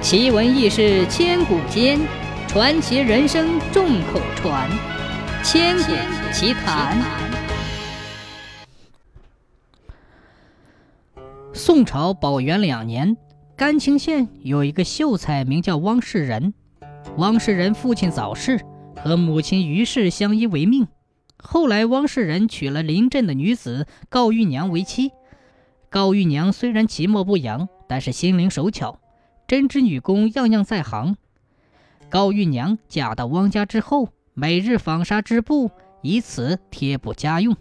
奇闻异事千古间，传奇人生众口传。千古奇谈。宋朝宝元两年，甘青县有一个秀才，名叫汪世仁。汪世仁父亲早逝，和母亲于氏相依为命。后来，汪世仁娶了邻镇的女子高玉娘为妻。高玉娘虽然其貌不扬，但是心灵手巧。针织女工样样在行。高玉娘嫁到汪家之后，每日纺纱织布，以此贴补家用。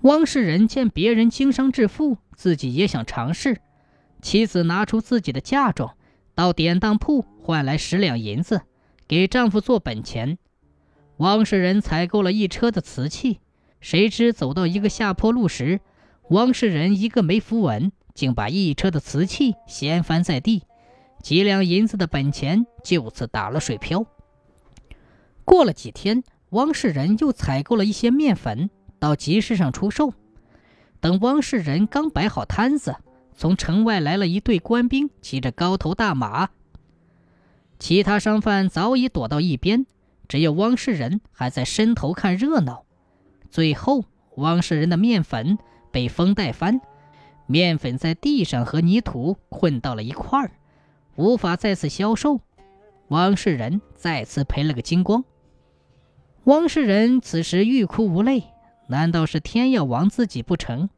汪世仁见别人经商致富，自己也想尝试。妻子拿出自己的嫁妆，到典当铺换来十两银子，给丈夫做本钱。汪世仁采购了一车的瓷器，谁知走到一个下坡路时，汪世仁一个没扶稳。竟把一车的瓷器掀翻在地，几两银子的本钱就此打了水漂。过了几天，汪世仁又采购了一些面粉，到集市上出售。等汪世仁刚摆好摊子，从城外来了一队官兵，骑着高头大马。其他商贩早已躲到一边，只有汪世仁还在伸头看热闹。最后，汪世仁的面粉被风带翻。面粉在地上和泥土混到了一块儿，无法再次销售。汪世仁再次赔了个精光。汪世仁此时欲哭无泪，难道是天要亡自己不成？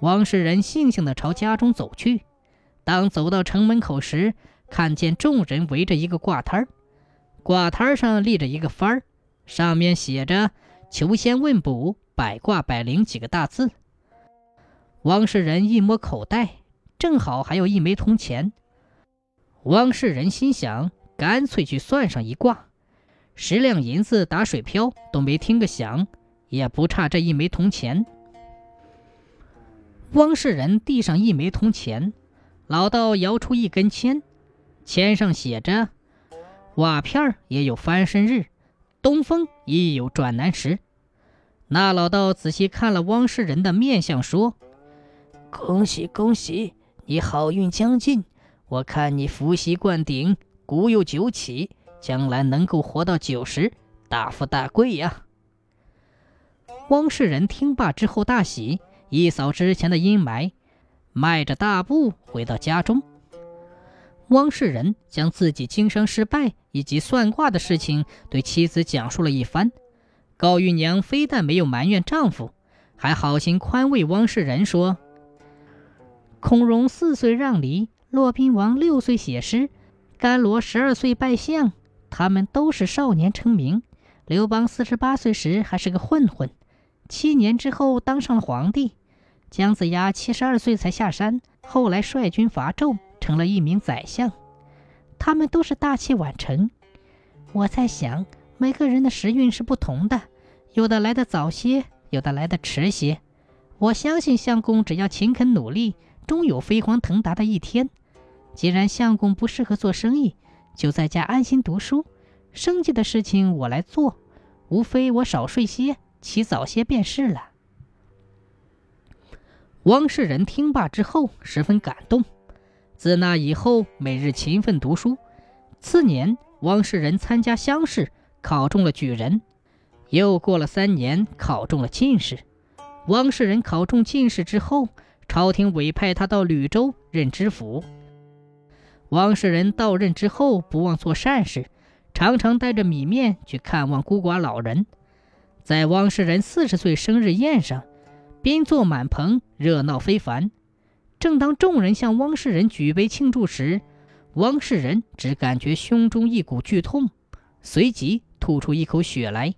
汪世仁悻悻地朝家中走去。当走到城门口时，看见众人围着一个挂摊儿，挂摊儿上立着一个幡儿，上面写着“求仙问卜，百卦百灵”几个大字。汪世仁一摸口袋，正好还有一枚铜钱。汪世仁心想，干脆去算上一卦，十两银子打水漂都没听个响，也不差这一枚铜钱。汪世仁递上一枚铜钱，老道摇出一根签，签上写着：“瓦片也有翻身日，东风亦有转南时。”那老道仔细看了汪世仁的面相，说。恭喜恭喜，你好运将近。我看你福习灌顶，古有九起，将来能够活到九十，大富大贵呀！汪世仁听罢之后大喜，一扫之前的阴霾，迈着大步回到家中。汪世仁将自己经商失败以及算卦的事情对妻子讲述了一番。高玉娘非但没有埋怨丈夫，还好心宽慰汪世仁说。孔融四岁让梨，骆宾王六岁写诗，甘罗十二岁拜相，他们都是少年成名。刘邦四十八岁时还是个混混，七年之后当上了皇帝。姜子牙七十二岁才下山，后来率军伐纣，成了一名宰相。他们都是大器晚成。我在想，每个人的时运是不同的，有的来的早些，有的来的迟些。我相信相公只要勤恳努力。终有飞黄腾达的一天。既然相公不适合做生意，就在家安心读书。生计的事情我来做，无非我少睡些，起早些便是了。汪世仁听罢之后十分感动。自那以后，每日勤奋读书。次年，汪世仁参加乡试，考中了举人。又过了三年，考中了进士。汪世仁考中进士之后。朝廷委派他到吕州任知府。汪世仁到任之后，不忘做善事，常常带着米面去看望孤寡老人。在汪世仁四十岁生日宴上，宾座满棚，热闹非凡。正当众人向汪世仁举杯庆祝时，汪世仁只感觉胸中一股剧痛，随即吐出一口血来，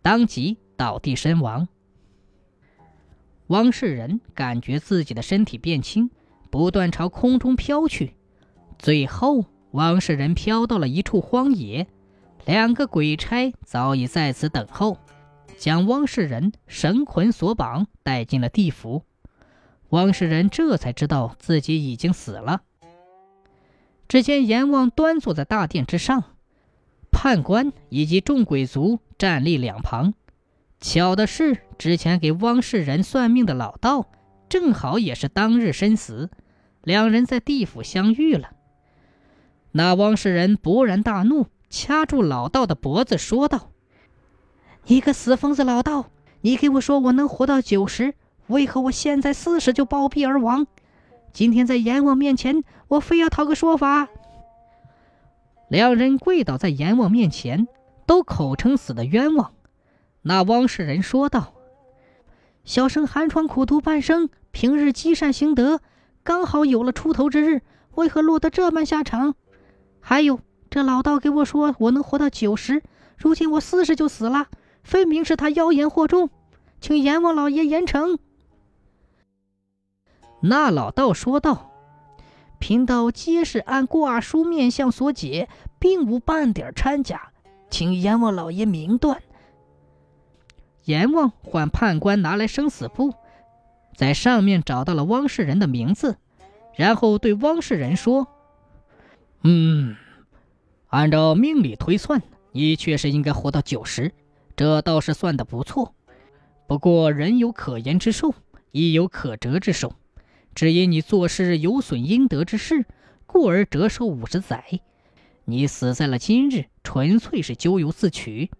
当即倒地身亡。汪世仁感觉自己的身体变轻，不断朝空中飘去，最后汪世仁飘到了一处荒野，两个鬼差早已在此等候，将汪世仁绳捆索绑，带进了地府。汪世仁这才知道自己已经死了。只见阎王端坐在大殿之上，判官以及众鬼卒站立两旁。巧的是。之前给汪世仁算命的老道，正好也是当日身死，两人在地府相遇了。那汪世仁勃然大怒，掐住老道的脖子，说道：“你个死疯子老道，你给我说我能活到九十，为何我现在四十就暴毙而亡？今天在阎王面前，我非要讨个说法。”两人跪倒在阎王面前，都口称死的冤枉。那汪世仁说道：“小生寒窗苦读半生，平日积善行德，刚好有了出头之日，为何落得这般下场？还有这老道给我说我能活到九十，如今我四十就死了，分明是他妖言惑众，请阎王老爷严惩。”那老道说道。贫道皆是按卦书面相所解，并无半点掺假，请阎王老爷明断。阎王唤判官拿来生死簿，在上面找到了汪世仁的名字，然后对汪世仁说：“嗯，按照命理推算，你确实应该活到九十，这倒是算得不错。不过人有可延之寿，亦有可折之寿。”只因你做事有损阴德之事，故而折寿五十载。你死在了今日，纯粹是咎由自取。”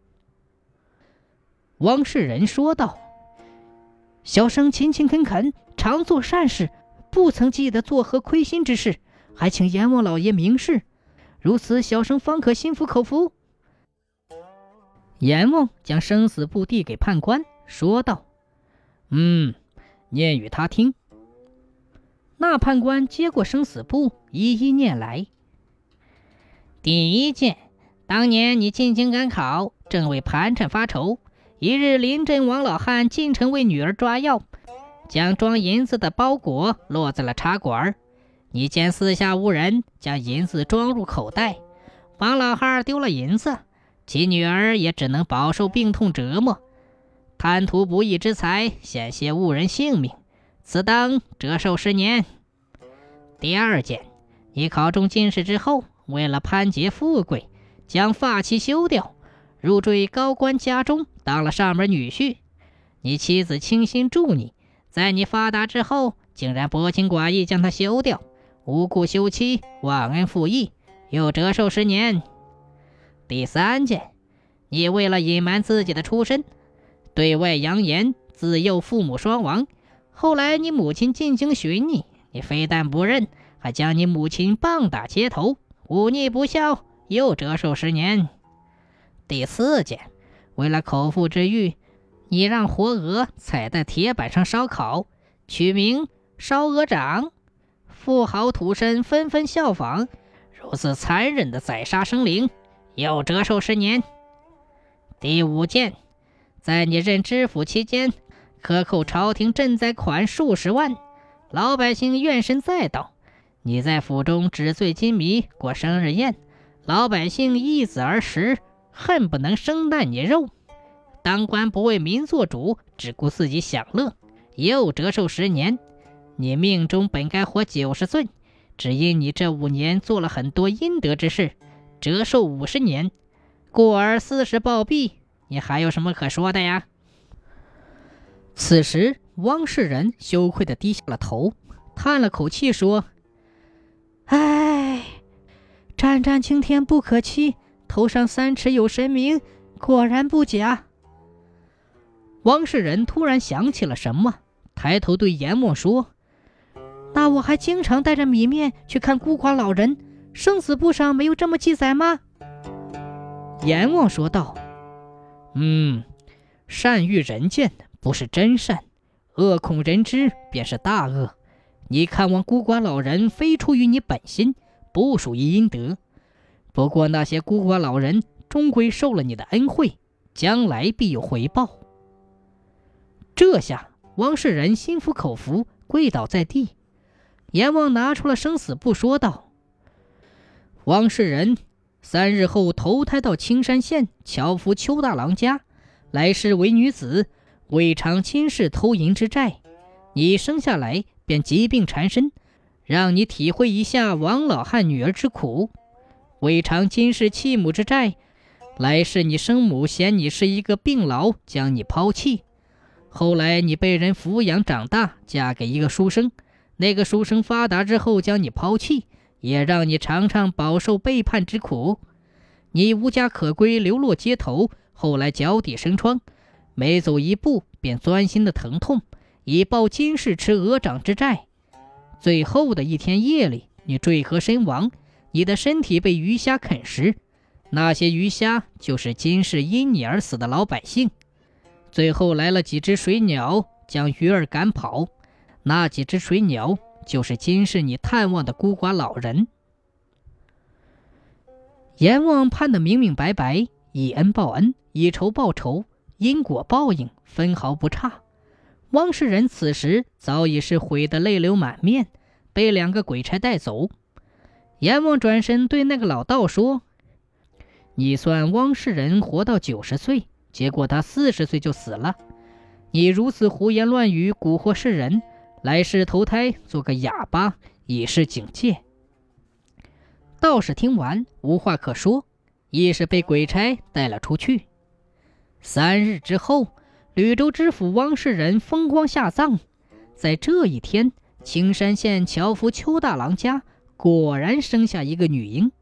汪世仁说道，“小生勤勤恳恳，常做善事，不曾记得作何亏心之事，还请阎王老爷明示，如此小生方可心服口服。”阎王将生死簿递给判官，说道：“嗯，念与他听。”那判官接过生死簿，一一念来。第一件，当年你进京赶考，正为盘缠发愁。一日，临阵王老汉进城为女儿抓药，将装银子的包裹落在了茶馆。你见四下无人，将银子装入口袋。王老汉丢了银子，其女儿也只能饱受病痛折磨。贪图不义之财，险些误人性命。此当折寿十年。第二件，你考中进士之后，为了攀结富贵，将发妻休掉，入赘高官家中，当了上门女婿。你妻子倾心助你，在你发达之后，竟然薄情寡义将她休掉，无故休妻，忘恩负义，又折寿十年。第三件，你为了隐瞒自己的出身，对外扬言自幼父母双亡。后来你母亲进京寻你，你非但不认，还将你母亲棒打街头，忤逆不孝，又折寿十年。第四件，为了口腹之欲，你让活鹅踩在铁板上烧烤，取名烧鹅掌，富豪土绅纷纷效仿，如此残忍的宰杀生灵，又折寿十年。第五件，在你任知府期间。克扣朝廷赈灾款数十万，老百姓怨声载道。你在府中纸醉金迷过生日宴，老百姓一子而食，恨不能生啖你肉。当官不为民做主，只顾自己享乐，又折寿十年。你命中本该活九十岁，只因你这五年做了很多阴德之事，折寿五十年，故而四十暴毙。你还有什么可说的呀？此时，汪世仁羞愧地低下了头，叹了口气说：“唉，沾沾青天不可欺，头上三尺有神明，果然不假。”汪世仁突然想起了什么，抬头对阎王说：“那我还经常带着米面去看孤寡老人，生死簿上没有这么记载吗？”阎王说道：“嗯，善遇人见。”不是真善，恶恐人知便是大恶。你看望孤寡老人，非出于你本心，不属于阴德。不过那些孤寡老人终归受了你的恩惠，将来必有回报。这下王世仁心服口服，跪倒在地。阎王拿出了生死簿，说道：“王世仁，三日后投胎到青山县樵夫邱大郎家，来世为女子。”未偿亲事偷银之债，你生下来便疾病缠身，让你体会一下王老汉女儿之苦。未偿今世弃母之债，来世你生母嫌你是一个病痨，将你抛弃。后来你被人抚养长大，嫁给一个书生，那个书生发达之后将你抛弃，也让你尝尝饱受背叛之苦。你无家可归，流落街头，后来脚底生疮，每走一步便钻心的疼痛，以报今世吃鹅掌之债。最后的一天夜里，你坠河身亡，你的身体被鱼虾啃食，那些鱼虾就是今世因你而死的老百姓。最后来了几只水鸟，将鱼儿赶跑，那几只水鸟就是今世你探望的孤寡老人。阎王判得明明白白，以恩报恩，以仇报仇，因果报应分毫不差。汪世仁此时早已是悔得泪流满面，被两个鬼差带走。阎王转身对那个老道说：“你算汪世仁活到九十岁，结果他四十岁就死了。你如此胡言乱语，蛊惑世人，来世投胎做个哑巴，以示警戒。”道士听完无话可说，亦是被鬼差带了出去。三日之后，吕州知府汪世仁风光下葬。在这一天，青山县樵夫邱大郎家果然生下一个女婴。